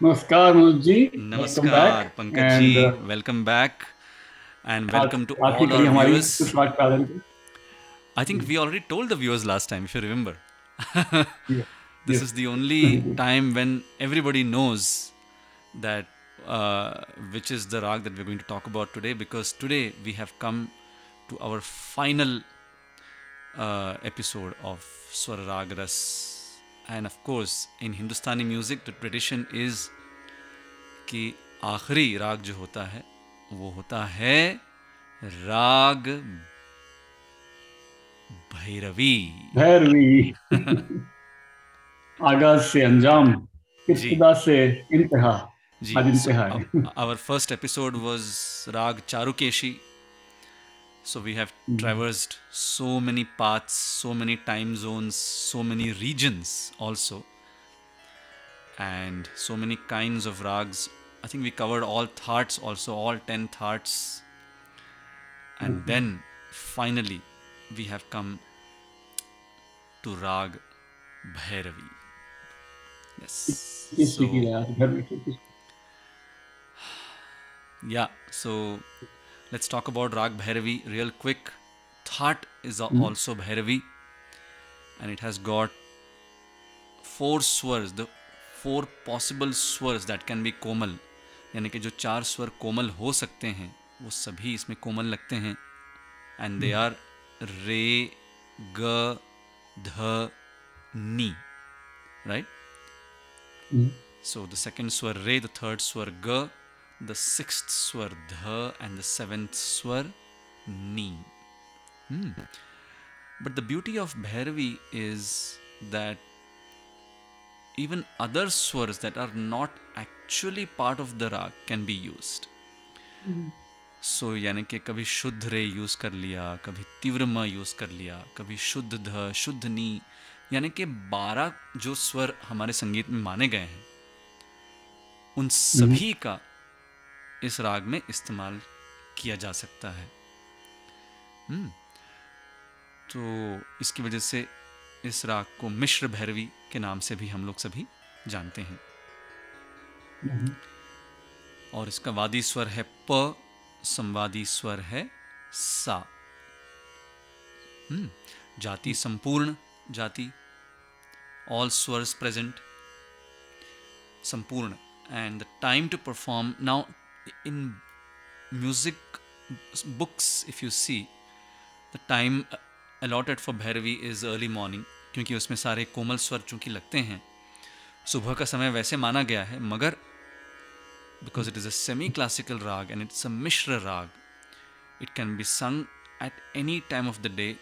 Namaskar, Manoj ji. Namaskar, Pankaj ji. Uh, welcome back. And welcome to all our viewers. I think we already told the viewers last time, if you remember. yeah. This yeah. is the only time when everybody knows that uh, which is the rag that we're going to talk about today because today we have come to our final uh, episode of Swararagras. And of course in Hindustani music the tradition is कि आखिरी राग जो होता है वो होता है राग भैरवी। भैरवी। आगाज़ से अंजाम से इंतहा। जी our first episode was raag Charukeshi. So we have mm-hmm. traversed so many paths, so many time zones, so many regions also, and so many kinds of rags. I think we covered all thoughts also, all 10 thoughts. And mm-hmm. then finally we have come to rag Bhairavi. Yes. So, yeah, so let's talk about Rag Bhairavi real quick. That is a- also Bhairavi, and it has got four swars, the four possible swars that can be komal. यानी कि जो चार स्वर कोमल हो सकते हैं वो सभी इसमें कोमल लगते हैं एंड दे आर रे ग ध नी right hmm, So the second swar re, the third swar ga, the sixth swar dha, and the seventh swar ni. Hmm. But the beauty of Bhairavi is that even other swars that are not actually part of the rag can be used. So यानी कि कभी शुद्ध रे use कर लिया कभी तीव्र म यूज़ कर लिया कभी शुद्ध ध शुद्ध नी यानी कि बारह जो स्वर हमारे संगीत में माने गए हैं उन सभी का इस राग में इस्तेमाल किया जा सकता है। हम्म। तो इसकी वजह से इस राग को मिश्र भैरवी के नाम से भी हम लोग सभी जानते हैं। हम्म, और इसका वादी स्वर है प संवादी स्वर है सा। हम्म, जाति संपूर्ण जाति ऑल स्वर्स प्रेजेंट संपूर्ण। And the time to perform now in music books if you see the time allotted for Bhairavi is early morning क्योंकि उसमें सारे कोमल स्वर चूँकि लगते हैं सुबह का समय वैसे माना गया है मगर because it is a semi classical rag and it's a mishra rag. It can be sung at any time of the day.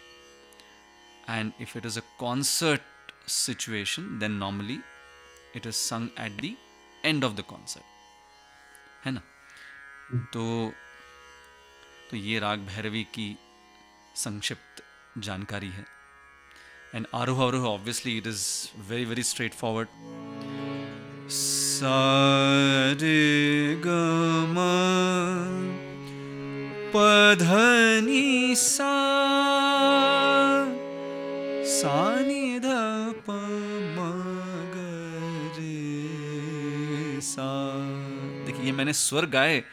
And if it is a concert situation, then normally it is sung at the end of the concert. है ना तो तो ये राग भैरवी की संक्षिप्त जानकारी है। And aroh aroh obviously it is very very straightforward सा रे ग म प ध नि सा सा देखिए मैंने स्वर गाए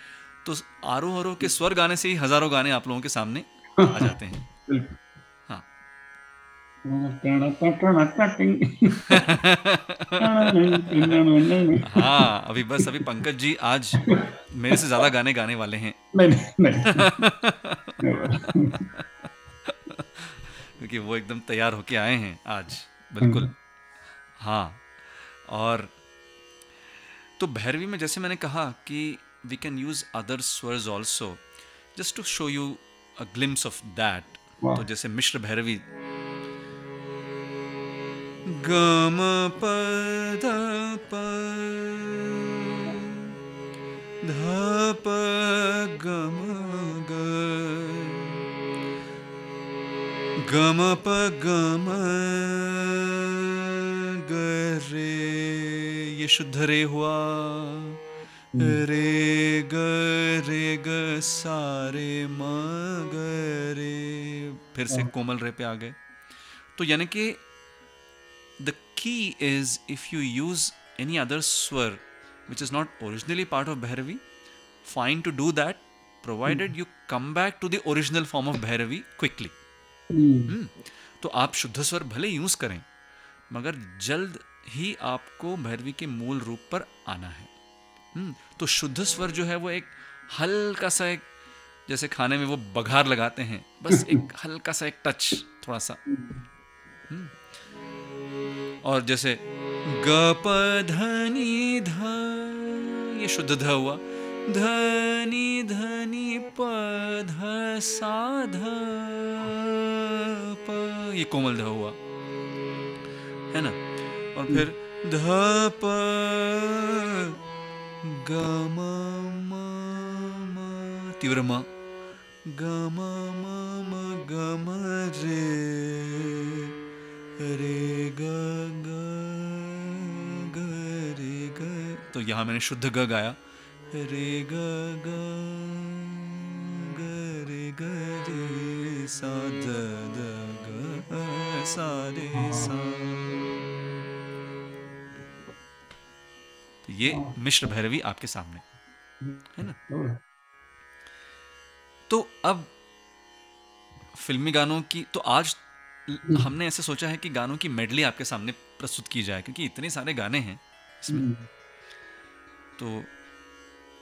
तो आरोह आरोह के स्वर गाने से ही हज़ारों गाने आप लोगों के सामने आ जाते हैं। हाँ। हाँ अभी बस अभी पंकज जी आज मेरे से ज़्यादा गाने गाने वाले हैं। नहीं नहीं। क्योंकि वो एकदम तैयार होके आए हैं आज बिल्कुल। हाँ और तो भैरवी में जैसे मैंने कहा कि we can use other swars also just to show you a glimpse of that वाह। तो जैसे मिश्र भैरवी। गम प ध प गम ग गम प गम ग रे ये शुद्ध रे हुआ। हम्म। रे ग रे ग सारे म ग रे। फिर से हाँ। कोमल रे पे आ गए। तो यानी कि the key is if you use any other swar which is not originally part of Bhairavi fine to do that provided you come back to the original form of Bhairavi quickly तो आप शुद्ध स्वर भले use करें मगर जल्द ही आपको भैरवी के मूल रूप पर आना है। तो शुद्ध स्वर जो है वो एक हल्का सा एक जैसे खाने में वो बघार लगाते हैं। बस एक हल्का सा एक टच थोड़ा सा। हम्म, और जैसे ग प धनी ध ये शुद्ध ध हुआ। धनी धनी प ध सा ध प ये कोमल ध हुआ। है ना? और फिर ध प ग म म म। तीव्र म ग म म म ग रे रे ग। ग तो यहाँ मैंने शुद्ध ग गाया। रे ग रे ग रे सा द ग सा रे सा। तो ये मिश्र भैरवी आपके सामने। है ना? तो अब फिल्मी गानों की तो आज हमने ऐसे सोचा है कि गानों की मेडली आपके सामने प्रस्तुत की जाए क्योंकि इतने सारे गाने हैं इसमें। हम्म, तो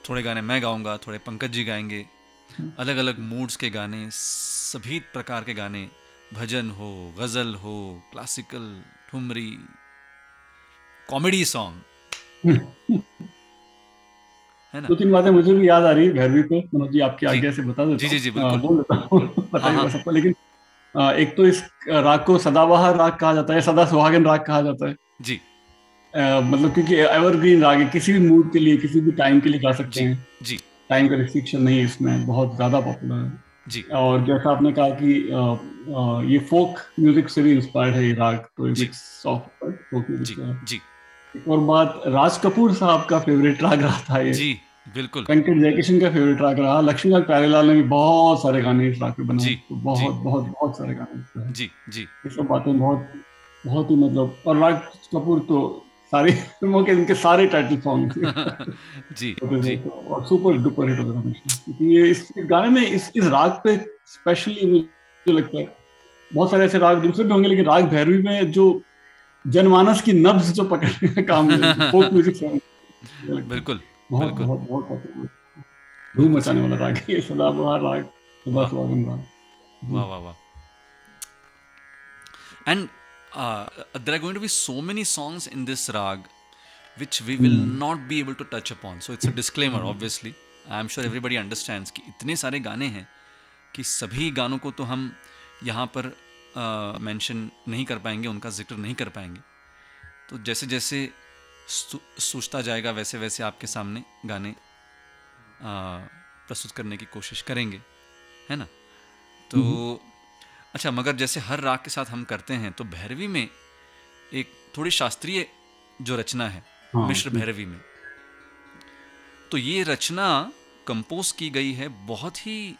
थोड़े गाने मैं गाऊँगा थोड़े पंकज जी गाएँगे अलग अलग मूड्स के गाने सभी प्रकार के गाने भजन हो गज़ल हो क्लासिकल ठुमरी कॉमेडी सॉन्ग है ना? दो तीन बातें मुझे भी याद आ रही है भैरवी पे मनोज जी आपकी आज्ञा से बता देता जी, जी, जी, बिल्कुल। बोल देता हूँ। हाँ, हाँ। सबको लेकिन एक तो इस राग को सदाबहार राग कहा जाता है सदा सुहागन राग कहा जाता है। जी। मतलब क्योंकि एवरग्रीन राग है किसी भी मूड के लिए किसी भी टाइम के लिए गा सकते हैं। जी। टाइम का रिस्ट्रिक्शन नहीं है इसमें बहुत ज़्यादा पॉपुलर है। जी। और जैसा आपने कहा कि ये फोक म्यूज़िक से भी इंस्पायर्ड है ये राग तो ये जी। फोक जी। और बात राज कपूर साहब का फेवरेट राग रहा था ये। जी बिल्कुल। वेंकट जयकिशन का फेवरेट राग रहा। लक्ष्मीकांत प्यारेलाल ने भी बहुत सारे गाने इस राग पे बनाए। जी, तो बहुत जी। बहुत बहुत बहुत सारे गाने। जी जी। ये सब बातें बहुत बहुत ही मतलब और राज कपूर तो सारी फ़िल्मों के इनके सारे टाइटल सॉन्ग जी होते जी। तो और सुपर डुपर हिट होता हमेशा। ये इस गाने में इस इस राग पे स्पेशली मुझे लगता है बहुत सारे ऐसे राग दूसरे भी होंगे लेकिन राग भैरवी में जो जनमानस की नब्ज जो पकड़ने का काम फोक म्यूज़िक सॉन्ग बिल्कुल बहुत बिल्कुल। बहुत बहुत पॉपुलर धूम मचाने वाला राग ये सदाबहार राग सदा सुहागन राग वाह वाह वाह uh, there are going to be so many songs in this rag which we will mm. not be able to touch upon so it's a disclaimer obviously i'm sure everybody understands कि इतने सारे गाने हैं कि सभी गानों को तो हम यहाँ पर मेंशन नहीं कर पाएँगे उनका ज़िक्र नहीं कर पाएँगे। तो जैसे जैसे सोचता जाएगा वैसे वैसे आपके सामने गाने प्रस्तुत करने की कोशिश करेंगे। है ना? तो अच्छा मगर जैसे हर राग के साथ हम करते हैं तो भैरवी में एक थोड़ी शास्त्रीय जो रचना है हाँ, मिश्र भैरवी में तो ये रचना कंपोज की गई है बहुत ही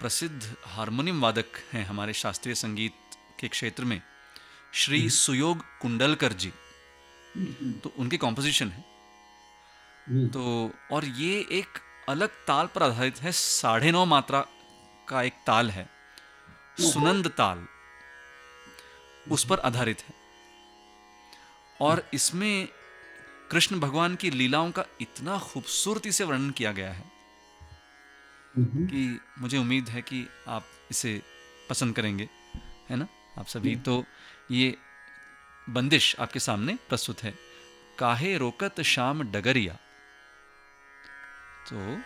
प्रसिद्ध हारमोनियम वादक हैं हमारे शास्त्रीय संगीत के क्षेत्र में श्री सुयोग कुंडलकर जी। तो उनकी कॉम्पोजिशन है। तो और ये एक अलग ताल पर आधारित है साढ़े नौ मात्रा का एक ताल है सुनंद ताल। उस पर आधारित है। और इसमें कृष्ण भगवान की लीलाओं का इतना खूबसूरती से वर्णन किया गया है। हम्म, कि मुझे उम्मीद है कि आप इसे पसंद करेंगे है ना? आप सभी तो ये बंदिश आपके सामने प्रस्तुत है। काहे रोकत शाम डगरिया। तो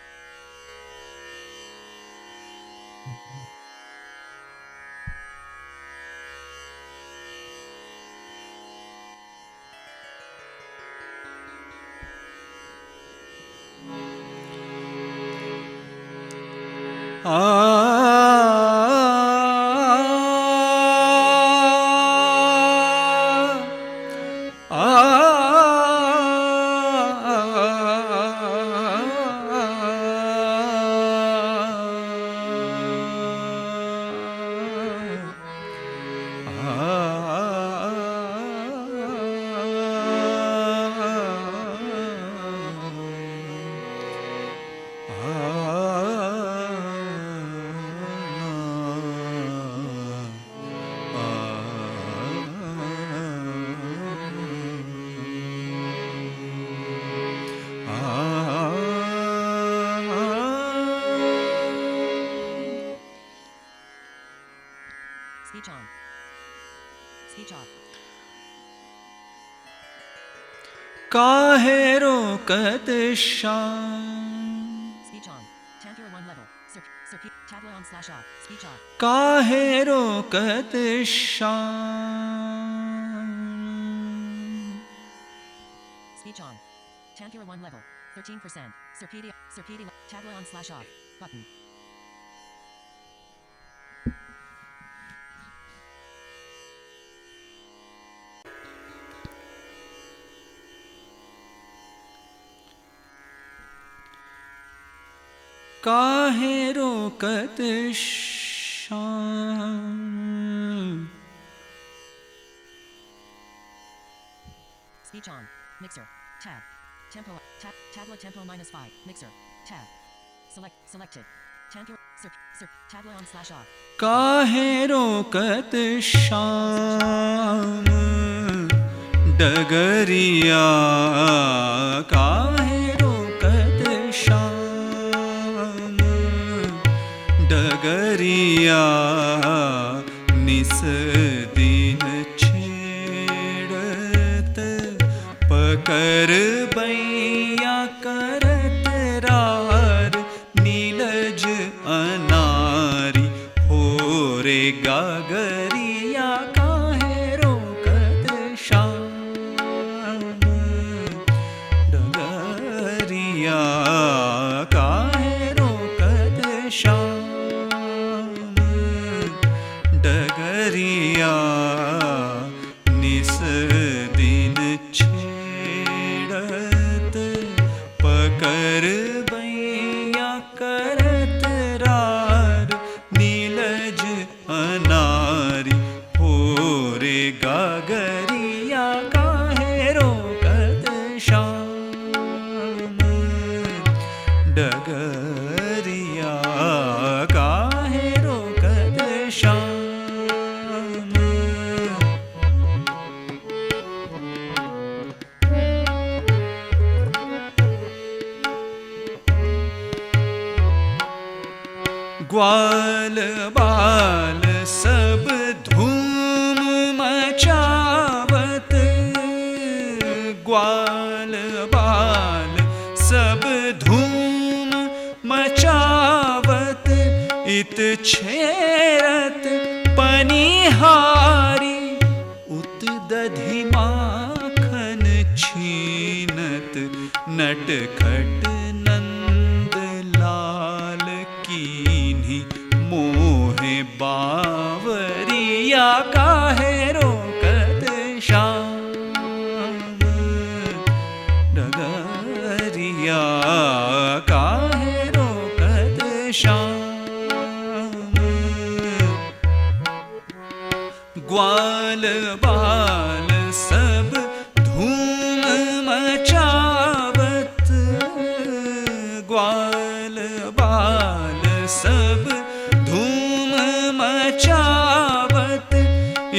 Fakat eşşan Kahe rokat eşşan Speech on. Tantura 1 level. 13%. Serpedia. Serpedia. Tableau on slash off. Button. काहे रोकत शाम Speech on. Mixer. Tab. Tempo. Tab. Tabla tempo minus 5. Mixer. Tab. Select. Selected. Tantura. Serp. Serp. Tabla on slash off. काहे रोकत शाम डगरिया काहे डगरिया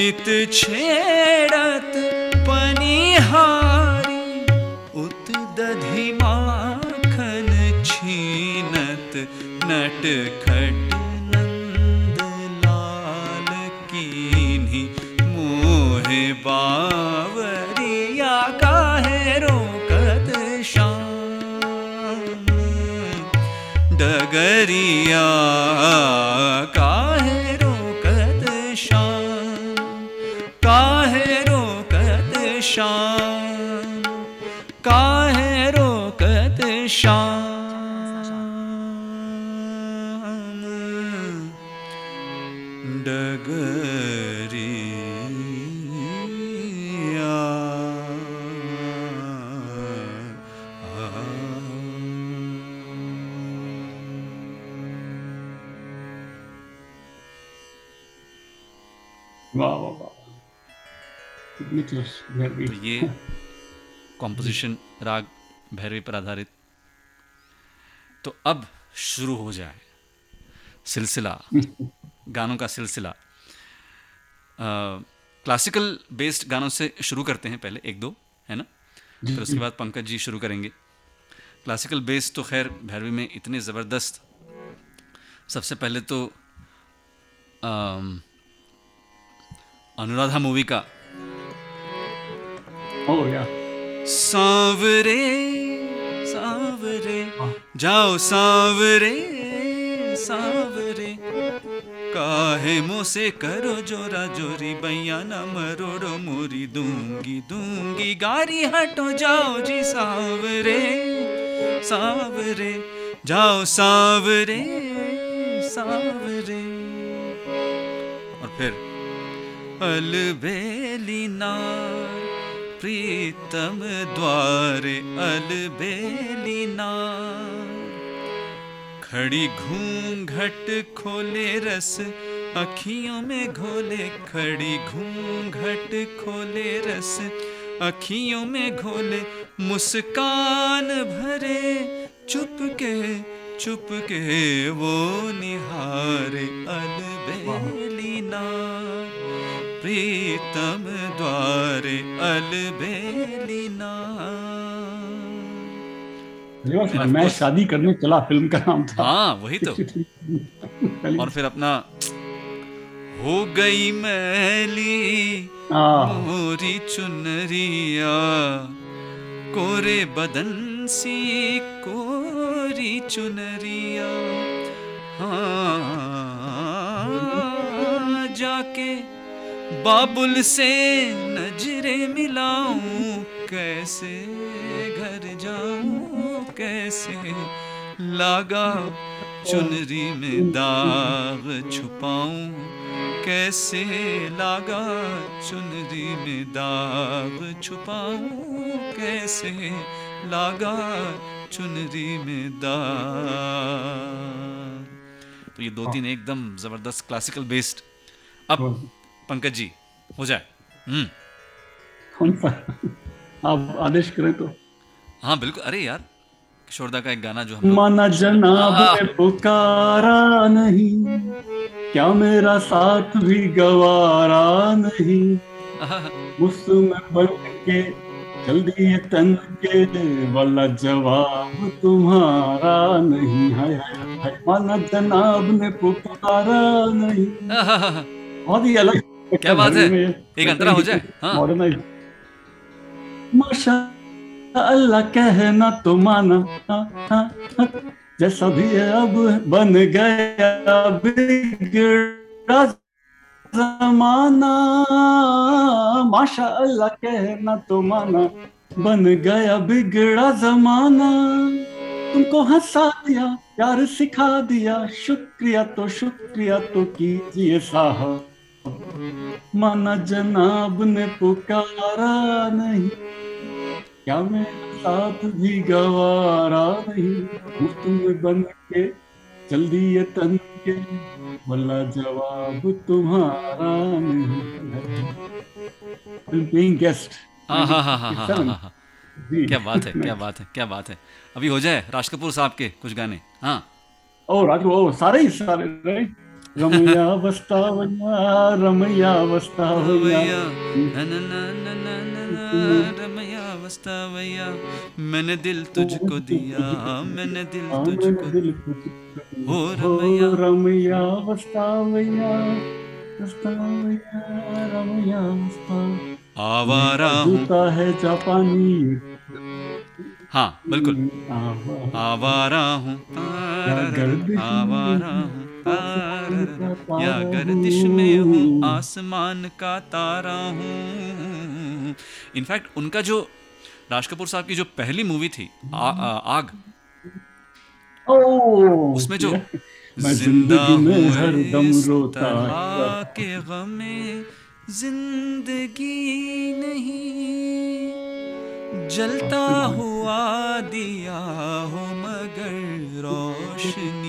इत छेड़त पनिहारी उत दधि माखन छीनत नटखट लाल कीन्ही मोहे बावरिया काहे रोकत शाम डगरिया भैरवी तो ये कॉम्पोजिशन राग भैरवी पर आधारित। तो अब शुरू हो जाए सिलसिला गानों का सिलसिला। क्लासिकल बेस्ड गानों से शुरू करते हैं पहले एक दो है ना? फिर उसके बाद पंकज जी शुरू करेंगे। क्लासिकल बेस्ड तो खैर भैरवी में इतने ज़बरदस्त। सबसे पहले तो अम, अनुराधा मूवी का ओ या सांवरे सांवरे हाँ। जाओ सांवरे सांवरे। काहे मोसे करो जोरा जोरी बैया न मरोड़ो मोरी। दूँगी दूँगी गारी हटो जाओ जी सांवरे सांवरे। जाओ सांवरे सांवरे। और फिर अलबेली नार प्रीतम द्वारे अलबेली नार खड़ी घूंघट खोले रस अखियों में घोले। खड़ी घूंघट खोले रस अखियों में घोले। मुस्कान भरे चुप के चुप के वो निहारे अलबेली नार प्रीतम द्वारे अलबेली नार अरे वाह, And of मैं शादी करने चला फ़िल्म का नाम था। हाँ वही तो। और फिर अपना हो गई मैली हाँ। मोरी चुनरिया कोरे बदन सी कोरी चुनरिया। हाँ जाके बाबुल से नजरे मिलाऊं कैसे घर जाऊँ कैसे लागा चुनरी में दाग छुपाऊं कैसे लागा चुनरी में दाग छुपाऊं कैसे लागा चुनरी में दाग। तो ये दो तीन एकदम ज़बरदस्त क्लासिकल बेस्ड अब पंकज जी हो जाए। हम्म। कौन सा? आप आदेश करें तो। हाँ बिल्कुल। अरे यार किशोरदा का एक गाना जो हम माना जनाब ने पुकारा नहीं क्या मेरा साथ भी गवारा नहीं? बन के चल दिए तन के वाला जवाब तुम्हारा नहीं है। है माना जनाब ने पुकारा नहीं। बहुत ही अलग क्या बात है? एक अंतरा हो जाए, हाँ। माशा अल्लाह कहना तो माना। हाँ, हाँ, हाँ, जैसा भी है अब बन गया बिगड़ा जमाना। माशा अल्लाह कहना तो माना। बन गया बिगड़ा जमाना। तुमको हंसा दिया प्यार सिखा दिया। शुक्रिया तो शुक्रिया तो कीजिए साहब। माना जनाब ने पुकारा नहीं। क्या मेरा साथ भी गवारा नहीं? मुफ़्त में बन के चल दिए तन के। वल्ला जवाब तुम्हारा नहीं बीइंग गेस्ट हाँ हाँ हाँ हाँ हाँ हाँ हाँ। क्या बात है क्या बात है क्या बात है। अभी हो जाए राज कपूर साहब के कुछ गाने। हाँ। ओ राजू ओ सारे ही सारे राइट रमैया बस्तावैया रमैया न रमैया वस्तावैया मैंने दिल तुझको दिया मैंने दिल तुझको हो हो रमैया रमैया बस्तावैया रमैया आवारा हूँ। जूता है जापानी। हाँ बिल्कुल। आवा- आवारा हूँ। आवारा हूँ, हूँ। या गर्दिश में हूँ आसमान का तारा हूँ। इनफैक्ट उनका जो राज कपूर साहब की जो पहली मूवी थी आ, आ, आग ओ, उसमें जो ज़िंदा ज़िंदगी में हूँ हरदम इस रोता के गमे ज़िंदगी नहीं। जलता हुआ दिया हो मगर रोशनी।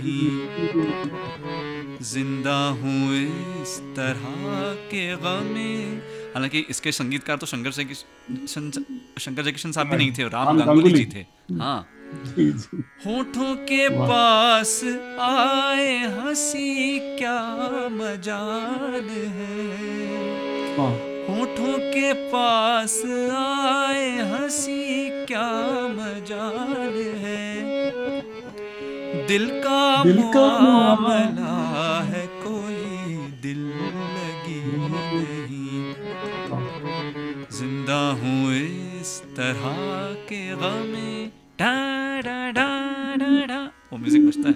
नहीं ज़िंदा हूँ इस तरह के गमे। हालाँकि इसके संगीतकार तो शंकर जय शंकर जयकिशन साहब भी नहीं थे राम राम गांगुली। जी थे। हाँ। होठों के पास आए हँसी क्या मजाल है। हाँ, होठों के पास आए हँसी क्या मजाल है। दिल का दिल का मामला है कोई दिल लगी नहीं। ज़िंदा हूँ इस तरह के गमे। डा डा डा डा डा वो म्यूज़िक बजता है।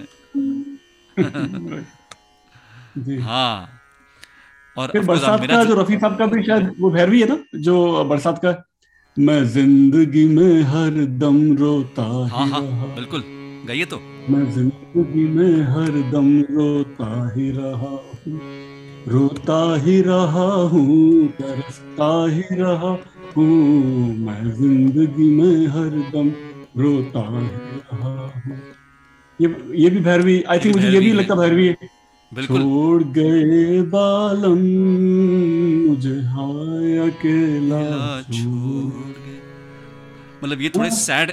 हाँ। और फिर बरसात का जो- रफी साहब का भी शायद वो भैरवी है ना जो बरसात का। मैं ज़िंदगी में हर दम रोता हाँ हाँ बिल्कुल। गाइए तो। मैं ज़िंदगी में हर दम रोता ही रहा हूँ रोता ही रहा हूँ तरसता ही रहा हूँ। मैं ज़िंदगी में हर दम रोता ही रहा हूँ। ये ये भी भैरवी आई थिंक मुझे ये भी। लगता भैरवी है। छोड़ गए बालम मुझे हाय अकेला छोड़ मतलब ये थोड़े सैड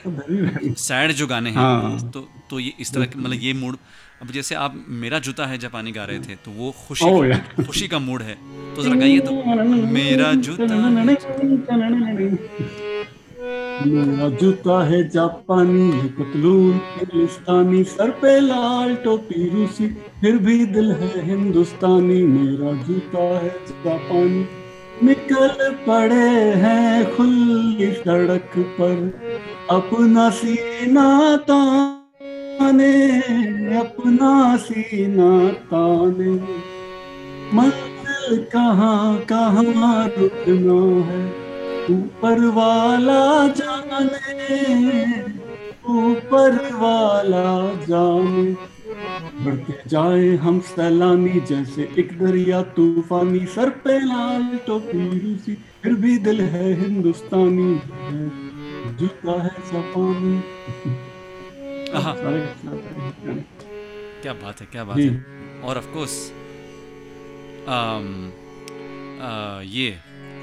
सैड जो गाने हैं हाँ। तो तो ये इस तरह के मतलब ये मूड अब जैसे आप मेरा जूता है जापानी गा रहे थे तो वो खुशी ओह यार खुशी का मूड है। तो जरा गाइए तो। मेरा जूता मेरा जूता है जापानी है पतलून हिंदुस्तानी सर पे लाल टोपी रूसी फिर भी दिल है हिंदुस्तानी मेरा जूता है जापानी। निकल पड़े हैं खुली सड़क पर। अपना सीना ताने, अपना सीना ताने। मंजिल कहाँ कहाँ रुकना है? ऊपर वाला जाने, ऊपर वाला जाने। बढ़ते जाए हम सैलानी जैसे एक दरिया तूफानी सर पे लाल टोपी रूसी फिर भी दिल है हिंदुस्तानी जूता है सारे क्या बात है क्या बात है। और ऑफ़ कोर्स ये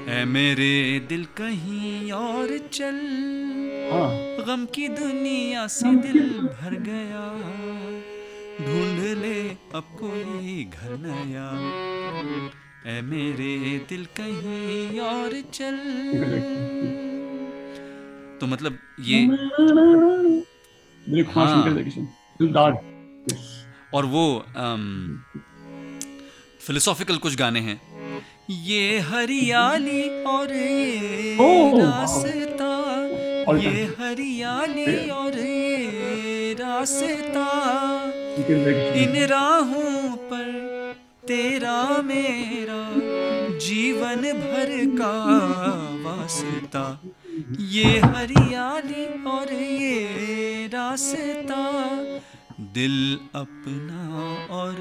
है मेरे दिल कहीं और चल। हाँ। गम की दुनिया से दिल भर गया। ढूंढ ले अब कोई घर नया। ऐ मेरे दिल कहीं और चल। तो मतलब ये हाँ। और वो फिलोसॉफिकल कुछ गाने हैं। ये हरियाली और ये रास्ता। ये हरियाली और ये रास्ता। इन राहों पर तेरा मेरा जीवन भर का वास्ता। ये हरियाली और ये रास्ता दिल अपना और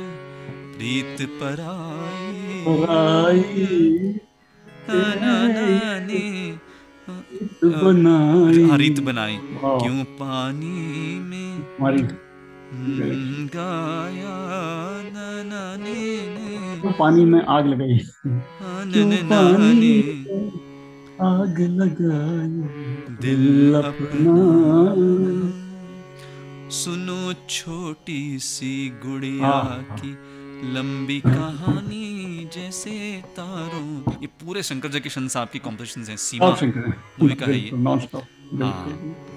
प्रीत पराई पराई ना ना बनाई। हाँ, रीत बनाई क्यों पानी में तो पानी में आग लगाई। पानी आग लगाई? दिल अपना। सुनो छोटी सी गुड़िया हाँ, हाँ। की लंबी कहानी जैसे तारों। ये पूरे शंकर जयकिशन साहब की कॉम्पोजिशन हैं सीमा। मूवी का है ये। हाँ।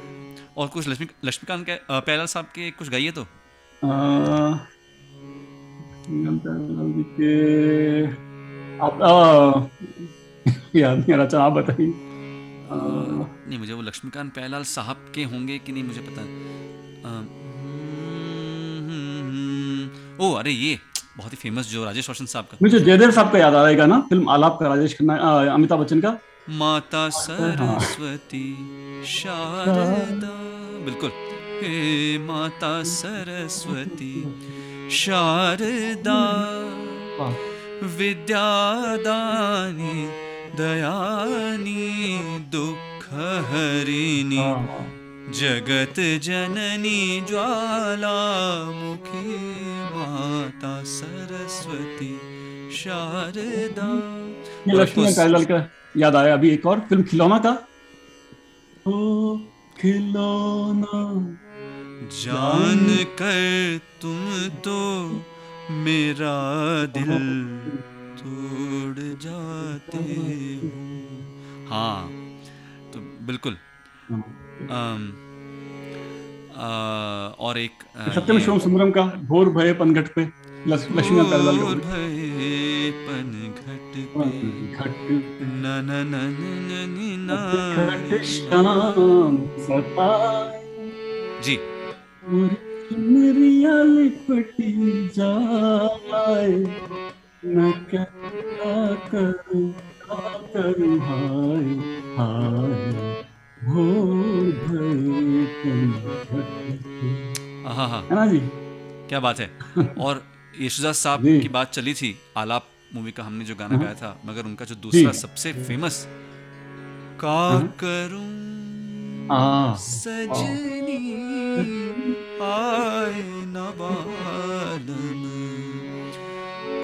और कुछ लक्ष्मी लक्ष्मीकांत के अ, साहब के कुछ गाइए तो। याद नहीं आ रहा अच्छा आप बताइए। नहीं मुझे वो लक्ष्मीकांत प्यारेलाल साहब के होंगे कि नहीं मुझे पता। ओ अरे ये बहुत ही फ़ेमस जो राजेश रोशन साहब का। मुझे जयदेव साहब का याद आ रहेगा ना फ़िल्म आलाप का राजेश खन्ना अमिताभ बच्चन का। माता सरस्वती शारदा। बिल्कुल। हे माता सरस्वती शारदा। विद्यादानी, दयानी दुख हरिणी जगत जननी ज्वाला मुखी माता सरस्वती शारदा। लक्ष्मी का याद आया अभी एक और फ़िल्म खिलौना का? ओ खिलौना। जान कर तुम तो मेरा दिल तोड़ जाते हो। हाँ तो बिल्कुल। अम, आ, और एक सत्यम शिवम सुंदरम का भोर भय पनघट पे लक्ष्मी भये घट न न न न न नि न घट शाम सताए जी। और चुनरिया लिपटी जाए मैं क्या करूँ क्या करूँ हाय हाय भोर भये तुम घटते हाँ हाँ जी? क्या बात है? और यशुदास साहब की बात चली थी आलाप मूवी का हमने जो गाना हाँ। गाया था मगर उनका जो दूसरा सबसे फ़ेमस का हाँ। करूँ सजनी आए न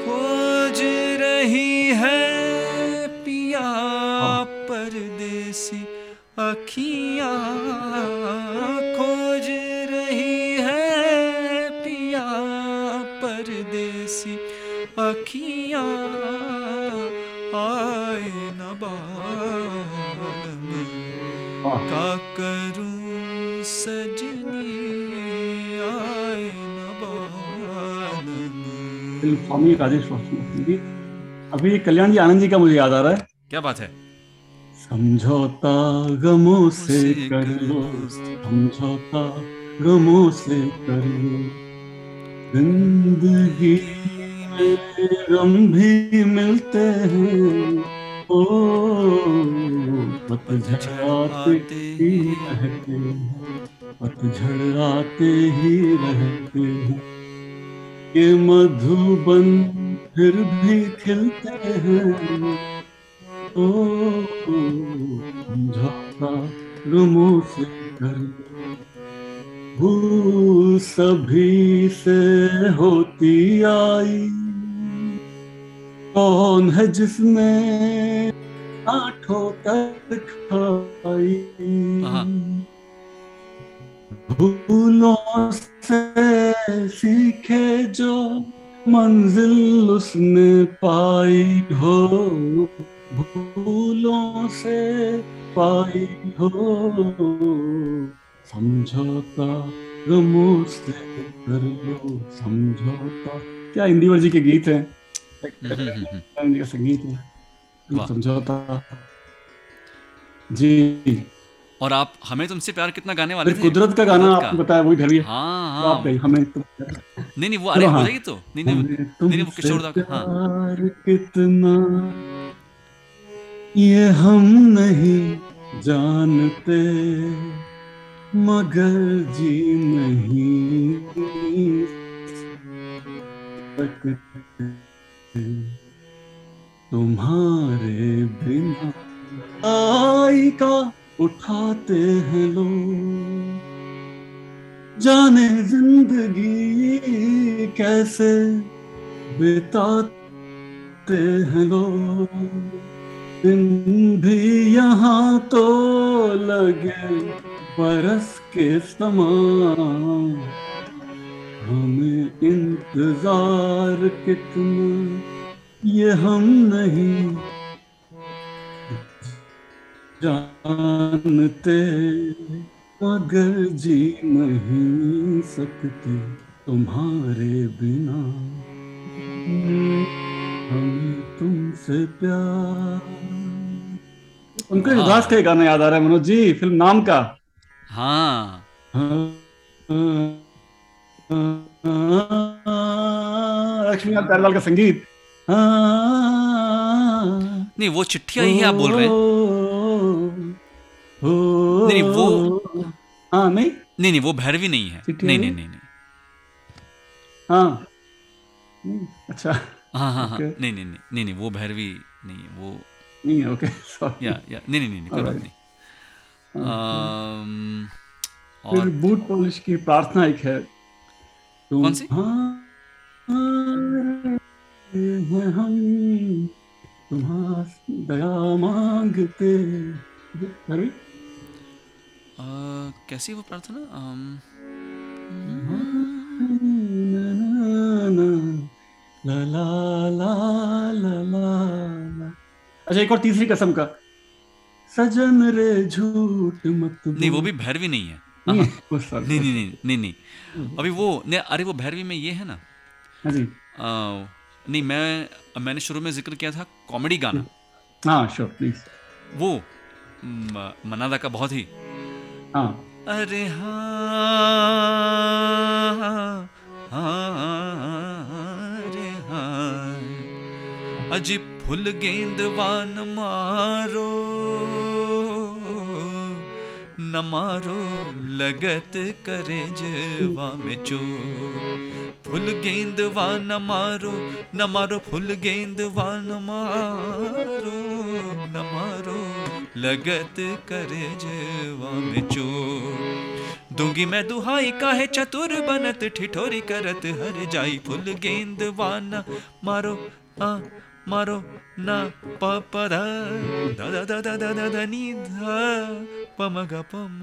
खोज रही है पिया परदेसी अखियाँ खोज का करूँ सजनी आए स्वामी राजेश जी अभी कल्याण जी आनंद जी का मुझे याद आ रहा है। क्या बात है? समझौता गमों से कर लो। समझौता गमों से कर लो। ज़िंदगी में गम भी मिलते हैं। ओ पतझड़ आते ही रहते हैं पतझड़ आते ही रहते ये मधुबन फिर भी खिलते हैं ओ समझौता गमों से कर भूल सभी से होती आई कौन है जिसने आठों कर खाई? हाँ। भूलों से सीखे जो मंजिल उसने पाई हो। भूलों से पाई हो। समझौता गमों से कर लो समझौता। क्या हिंदी जी के गीत हैं? संगीत समझौता जी और आप हमें तुमसे प्यार कितना गाने वाले थे? कुदरत का गाना कुदरत का। आपने बताया वही घर है हाँ। तो हाँ हमें तुम नहीं नहीं वो अरे हो। जाएगी तो? नहीं नहीं हमें नहीं, वो किशोर दा हाँ। कितना ये हम नहीं जानते मगर जी नहीं सकते। तुम्हारे बिना आई का उठाते हैं लोग। जाने ज़िंदगी कैसे बिताते हैं लोग। दिन भी यहाँ तो लगे बरस के समान। हमें इंतज़ार कितना ये हम नहीं जानते। मगर जी नहीं सकते तुम्हारे बिना हमें तुमसे प्यार। उनका हाँ। उदास का गाना याद आ रहा है मनोज जी फ़िल्म नाम का। हाँ। हाँ। लक्ष्मीकांत प्यारेलाल का संगीत। नहीं वो चिट्ठिया ही आप बोल रहे हैं। नहीं नहीं, वो- हाँ नहीं। नहीं नहीं वो भैरवी नहीं है। नहीं नहीं नहीं नहीं। हाँ। हम्म, अच्छा। हाँ हाँ हाँ। नहीं नहीं नहीं नहीं नहीं वो भैरवी नहीं है वो नहीं है ओके सॉरी या या नहीं नहीं नहीं कोई बात नहीं। अम्म, फिर और बूट पॉलिश की प्रार्थना एक है। कौन सी? हम तुम्हारी दया मांगते अरे? कैसी वो प्रार्थना? ला। अच्छा एक और तीसरी कसम का। सजन रे झूठ मत नहीं वो भी भैरवी नहीं है। नहीं हाँ, नहीं नहीं नहीं नहीं। नहीं अभी वो नहीं अरे वो भैरवी में ये है ना? हाँ जी। नहीं मैं मैंने शुरू में ज़िक्र किया था कॉमेडी गाना। हाँ श्योर प्लीज़ वो मनादा का बहुत ही। हाँ। अरे हाँ अरे हाँ। अजी फुल गेंदवान मारो। न मारो लगत करे जवा में चो फुल गेंदवा न मारो न मारो फुल गेंदवा न मारो न मारो लगत करे जवा में चो दूँगी मैं दुहाई काहे चतुर बनत, ठिठोरी करत, हर जाई फुल गेंदवा न मारो। आ मारो ना प प ध द द द द द द ध नि ध प म ग प म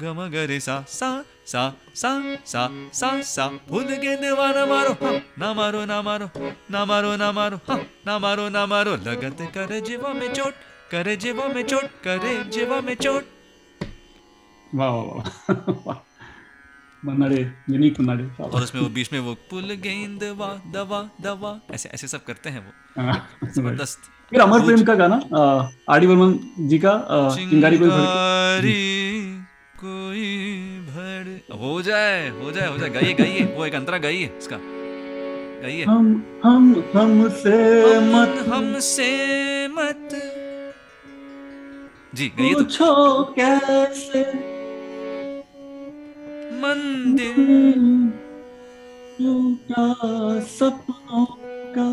ग म ग रे सा सा सा सा सा सा सा फूल गेंदवा ना मारो। हाँ, ना मारो ना मारो ना मारो ना मारो हाँ, ना मारो ना मारो। लगत करे जीवा में चोट करे जीवा में चोट करे जीवा में चोट। वाह वाह वाह। मन्नाडे यूनिक मन्नाडे और उसमें वो बीच में वो पुल गेंद दवा दवा दवा। ऐसे ऐसे सब करते हैं वो। हाँ, ज़बरदस्त। फिर अमर प्रेम का गाना आर डी बर्मन जी का चिंगारी कोई कोई भड़ हो जाए हो जाए हो जाए। गाइए गाइए। वो एक अंतरा गाइए इसका। गाइए। हम हम हमसे मत हम हमसे मत। जी गाइए तो। कैसे मंदिर। टूटा सपनों का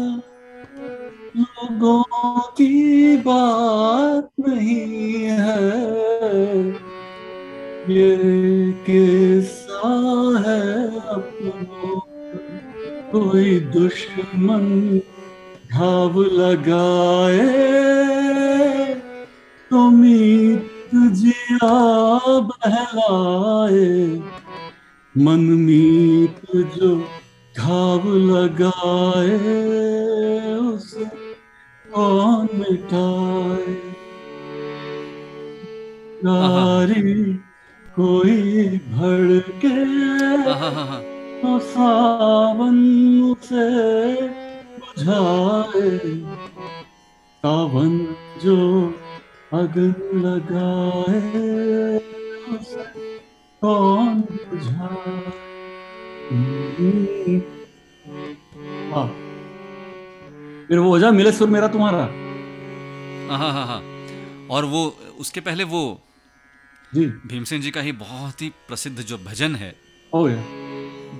लोगों की बात नहीं है। ये किस्सा है अपनों कोई दुश्मन घाव लगाए तो मीत जिया बहलाए। मन मीत जो घाव लगाए उसे कौन मिटाए? नारी कोई भड़के तो सावन उसे बुझाए। सावन जो अगन लगाए उसे कौन बुझाए हाँ। फिर वो हो जा मिले सुर मेरा तुम्हारा। हाँ हाँ हाँ। और वो उसके पहले वो जी। भीमसेन जी का ही बहुत ही प्रसिद्ध जो भजन है। गया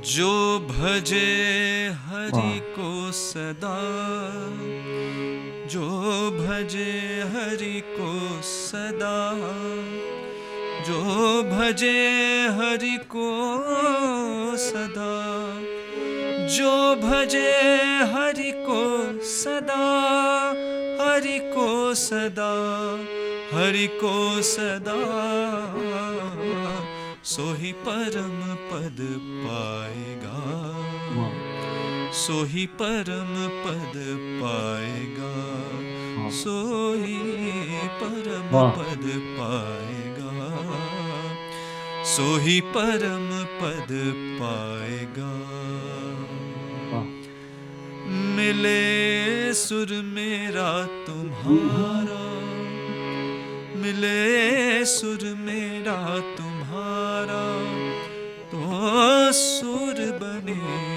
जो भजे हरि को सदा जो भजे हरि को सदा जो भजे हरि को सदा जो भजे हरि को सदा हरि को सदा हरि को सदा सोही परम पद पाएगा सोही परम पद पाएगा। सोही परम पद पाएगा सोही परम पद पाएगा। मिले सुर मेरा तुम्हारा। मिले सुर मेरा तुम्हारा। तो सुर बने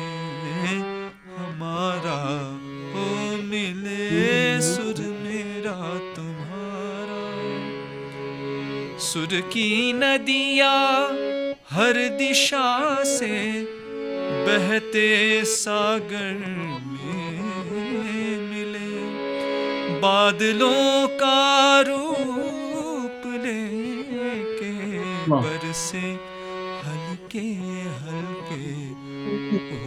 सुर की नदिया हर दिशा से बहते सागर में मिले बादलों का रूप लेके। बरसे हल्के हल्के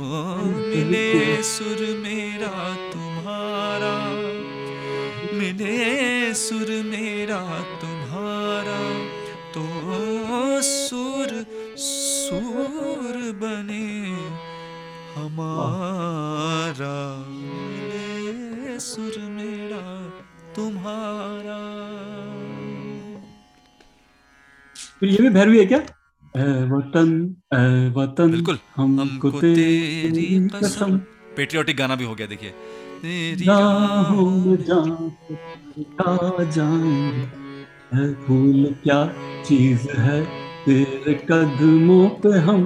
ओ मिले सुर मेरा तुम्हारा मिले सुर मेरा सुर सुर बने हमारा। मिले सुर मेरा तुम्हारा। फिर ये भी भैरवी है क्या? वतन वतन बिल्कुल। हमको हमको तेरी कसम। पेट्रियोटिक गाना भी हो गया देखिए। तेरी जान। जाएँगे है फूल क्या चीज़ है? तेरे कदमों पे हम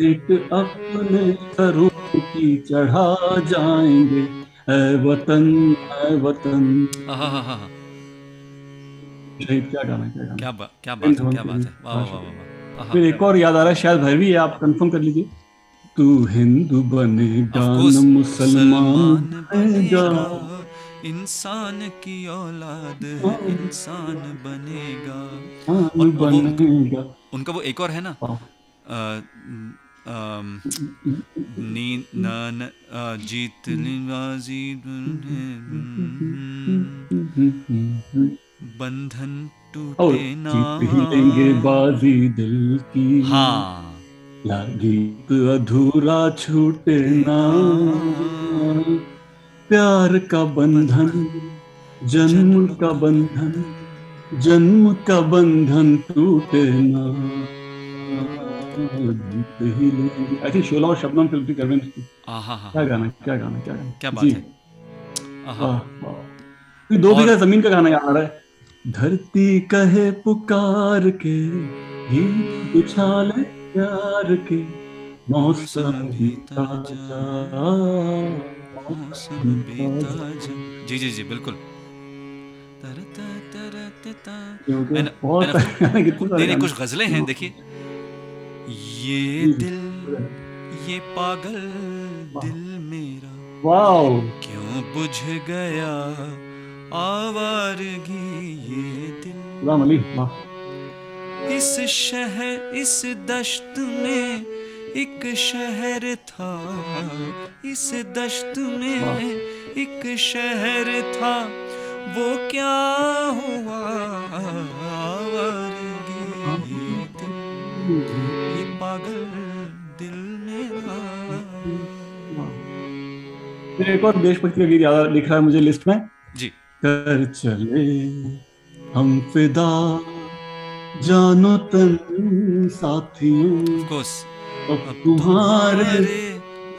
एक अपने सरों की चढ़ा जाएँगे। है वतन है वतन। क्या गाना है, क्या गाना क्या बात क्या बात है क्या बात है? वाह वाह वाह फिर एक और याद आ रहा है शायद भैरवी है आप कंफर्म कर लीजिए। तू हिंदू बनेगा न मुसलमान बनेगा इंसान की औलाद इंसान बनेगा। हाँ, और बनेगा। उनका वो एक और है ना? अम, नी जीत बंधन टूटे ना। बाजी दिल की। हाँ। गीत अधूरा छूटे ना। प्यार का बंधन जन्म का बंधन। जन्म का बंधन टूटे ना। ही आई शोला और शबनम फ़िल्म की करवेंस की क्या गाना क्या गाना क्या गाना क्या बात है। आहा दो बीघा ज़मीन का गाना याद आ रहा है। धरती कहे पुकार के गीत उछाले प्यार के मौसम बीता जा मौसम बीता जा जी जी जी बिल्कुल। मैंने-। कुछ गजलें हैं देखिए। ये दिल ये पागल दिल मेरा। वाओ। क्यों बुझ गया आवारगी ये दिल? इस शहर इस दश्त में एक शहर था। इस दश्त में एक शहर था। वो क्या हुआ? ये पागल दिल मेरा। एक और देशभक्ति का गीत याद लिख रहा है मुझे लिस्ट में। जी। कर चले हम फिदा जानो तन साथियों। अब तुम्हारे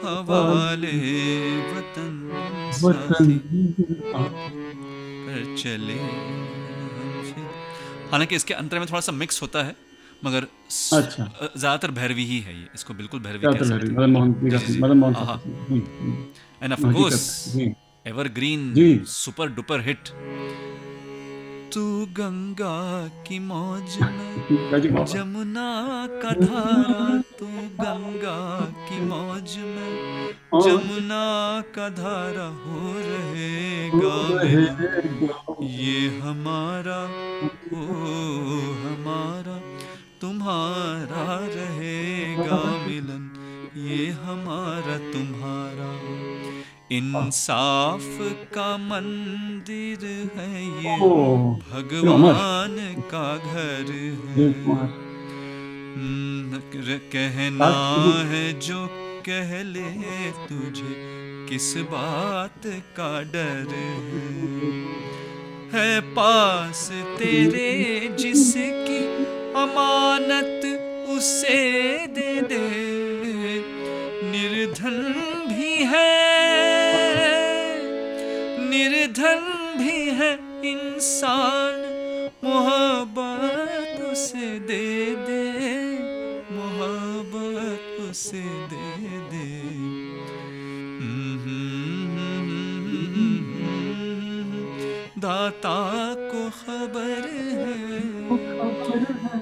हवाले वतन वतन चले हालाँकि इसके अंतर में थोड़ा सा मिक्स होता है मगर अच्छा। ज़्यादातर भैरवी ही है ये। इसको बिल्कुल भैरवी कह सकते। And of course. Evergreen super duper hit तू गंगा की मौज में। जमुना का धारा तू गंगा की मौज में। जमुना का धारा हो रहेगा। ये हमारा ओ हमारा तुम्हारा रहेगा मिलन। ये हमारा तुम्हारा इंसाफ का मंदिर है ये। भगवान का घर है। कहना है जो कह ले तुझे किस बात का डर है? है पास तेरे जिसकी अमानत उसे दे दे। निर्धन भी है निर्धन भी है इंसान। मोहब्बत उसे दे दे मोहब्बत उसे दे दे। दाता को खबर है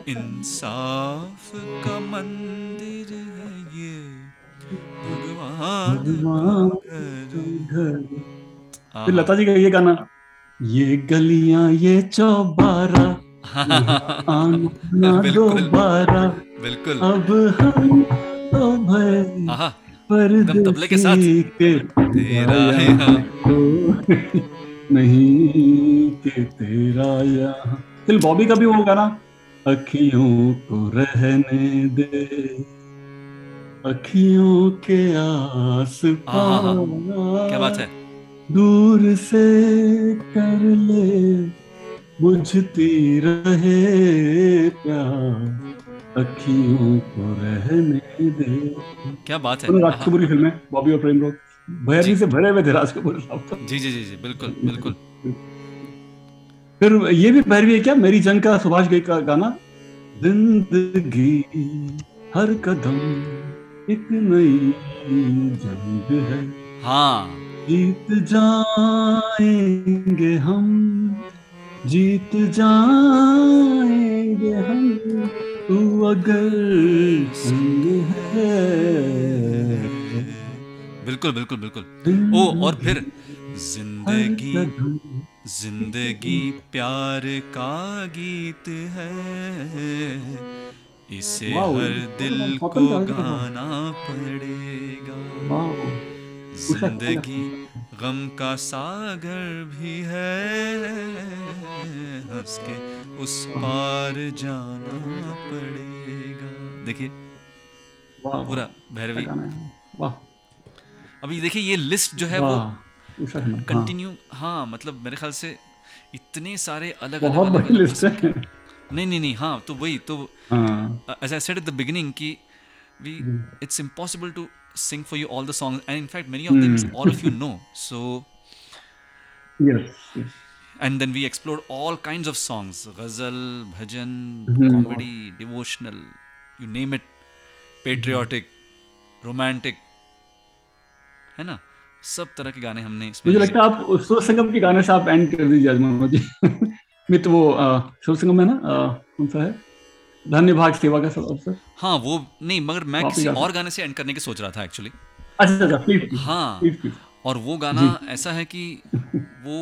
इंसाफ का मंदिर है ये। भगवान घर। घर। फिर लता जी का ये गाना ये गलियाँ ये चौबारा आना। दोबारा बिल्कुल अब हम तो आहा परदेसी तबले के साथ। के तेरा यहाँ यहाँ। कोई नहीं के तेरा यहाँ फिर बॉबी का भी वो गाना अखियों को रहने दे अखियों के आस पास क्या बात है दूर से कर ले बुझती रहे प्यार अखियों को रहने दे। क्या बात है? दोनों आहा, राजकपूर की फ़िल्म है बॉबी और प्रेम रोग भैरवी से भरे हुए थे राज कपूर साहब तो। जी जी जी जी बिल्कुल बिल्कुल फिर ये भी भैरवी है क्या? मेरी जंग का सुभाष गई का गाना? ज़िंदगी हर कदम एक नई जंग है। हाँ। जीत जाएँगे हम जीत जाएँगे हम। तू अगर संग है। बिल्कुल बिल्कुल बिल्कुल। ओ और फिर ज़िंदगी ज़िंदगी प्यार का गीत है। इसे हर दिल तो को अच्छा था। गाना पड़ेगा। ज़िंदगी गम का सागर भी है। हंस के उस पार जाना पड़ेगा। देखिए पूरा भैरवी। अभी देखिए ये लिस्ट जो है वो वाह हाँ, कंटिन्यू हाँ मतलब मेरे ख्याल से इतने सारे अलग बहुत अलग बड़ी लिस्ट है। नहीं नहीं नहीं हाँ तो वही तो as I said at the beginning, ki we it's impossible to sing for you all the songs, and in fact, many of them all of you know. So, yes yes and then we explored all kinds of songs: ghazal, bhajan, Mhm. comedy, devotional, you name it, patriotic, romantic, है ना? सब तरह के गाने हमने मुझे लगता है आप सुर संगम के गाने से आप एंड कर दीजिए अजमल जी मित वो अ, सुर संगम है ना अ, कौन सा है धन्य भाग सेवा का सब अवसर। हाँ वो नहीं मगर मैं किसी और गाने से एंड करने की सोच रहा था एक्चुअली अच्छा अच्छा प्लीज़ हाँ प्लीज़ प्लीज़ और वो गाना ऐसा है कि वो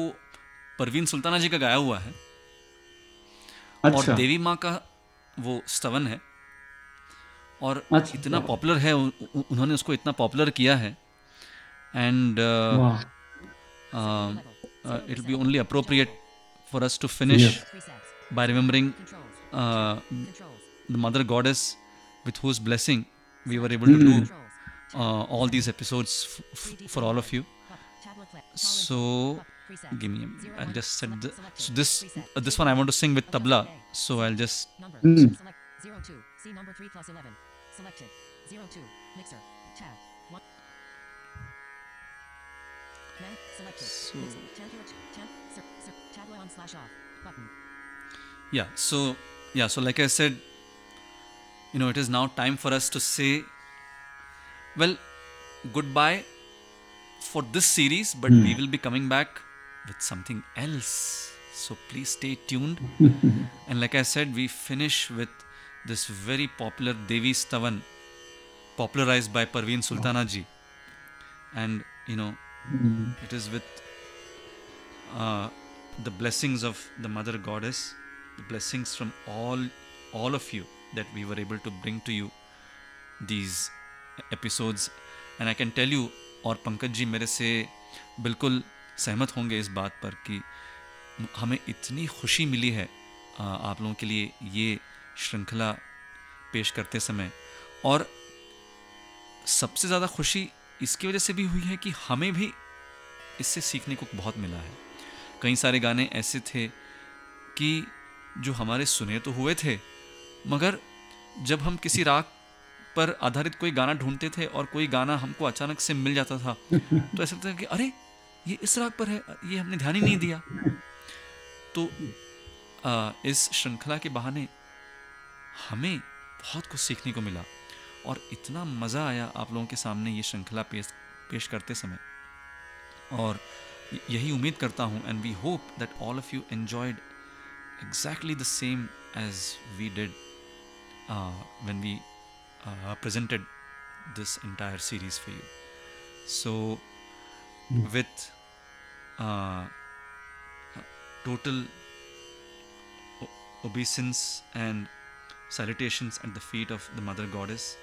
परवीन सुल्ताना जी का गाया हुआ है। अच्छा। और देवी माँ का वो स्तवन है। और अच्छा। इतना पॉपुलर है उन्होंने उसको इतना पॉपुलर किया है। And it be only appropriate for us to finish. By remembering Uh, the mother goddess with whose blessing we were able to hmm. do uh, all these episodes for all of you. So give me I'll just set the, so this uh, this one i want to sing with tabla. so i'll just mm. So, yeah so yeah so like i said you know it is now time for us to say well goodbye for this series but we will be coming back with something else. So please stay tuned. And like i said we finish with this very popular devi stavan popularized by parveen sultana ji and you know it is with uh, the blessings of the mother goddess blessings from all all of you that we were able to bring to you these episodes. And i can tell you, और पंकज जी मेरे से बिल्कुल सहमत होंगे इस बात पर कि हमें इतनी खुशी मिली है आप लोगों के लिए ये श्रृंखला पेश करते समय। और सबसे ज़्यादा खुशी इसकी वजह से भी हुई है कि हमें भी इससे सीखने को बहुत मिला है। कई सारे गाने ऐसे थे कि जो हमारे सुने तो हुए थे मगर जब हम किसी राग पर आधारित कोई गाना ढूंढते थे और कोई गाना हमको अचानक से मिल जाता था तो ऐसा लगता था कि अरे ये इस राग पर है ये हमने ध्यान ही नहीं दिया। तो आ, इस श्रृंखला के बहाने हमें बहुत कुछ सीखने को मिला और इतना मज़ा आया आप लोगों के सामने ये श्रृंखला पेश पेश करते समय। और यही उम्मीद करता हूँ and we hope that all of you enjoyed exactly the same as we did uh, when we uh, presented this entire series for you. So, with uh, total obeisance and salutations at the feet of the Mother Goddess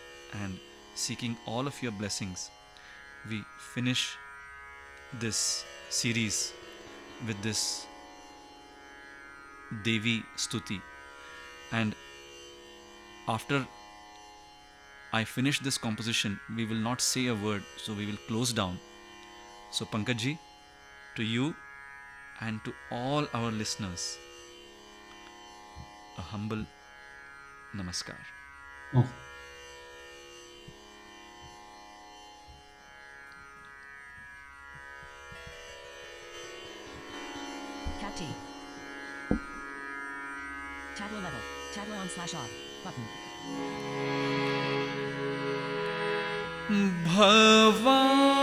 and seeking all of your blessings, we finish this series with this Devi Stuti. And after I finish this composition, we will not say a word, so we will close down. So, Pankaj to you and to all our listeners, a humble namaskar. Oh. Slash off. Button. Bhavani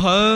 ভয়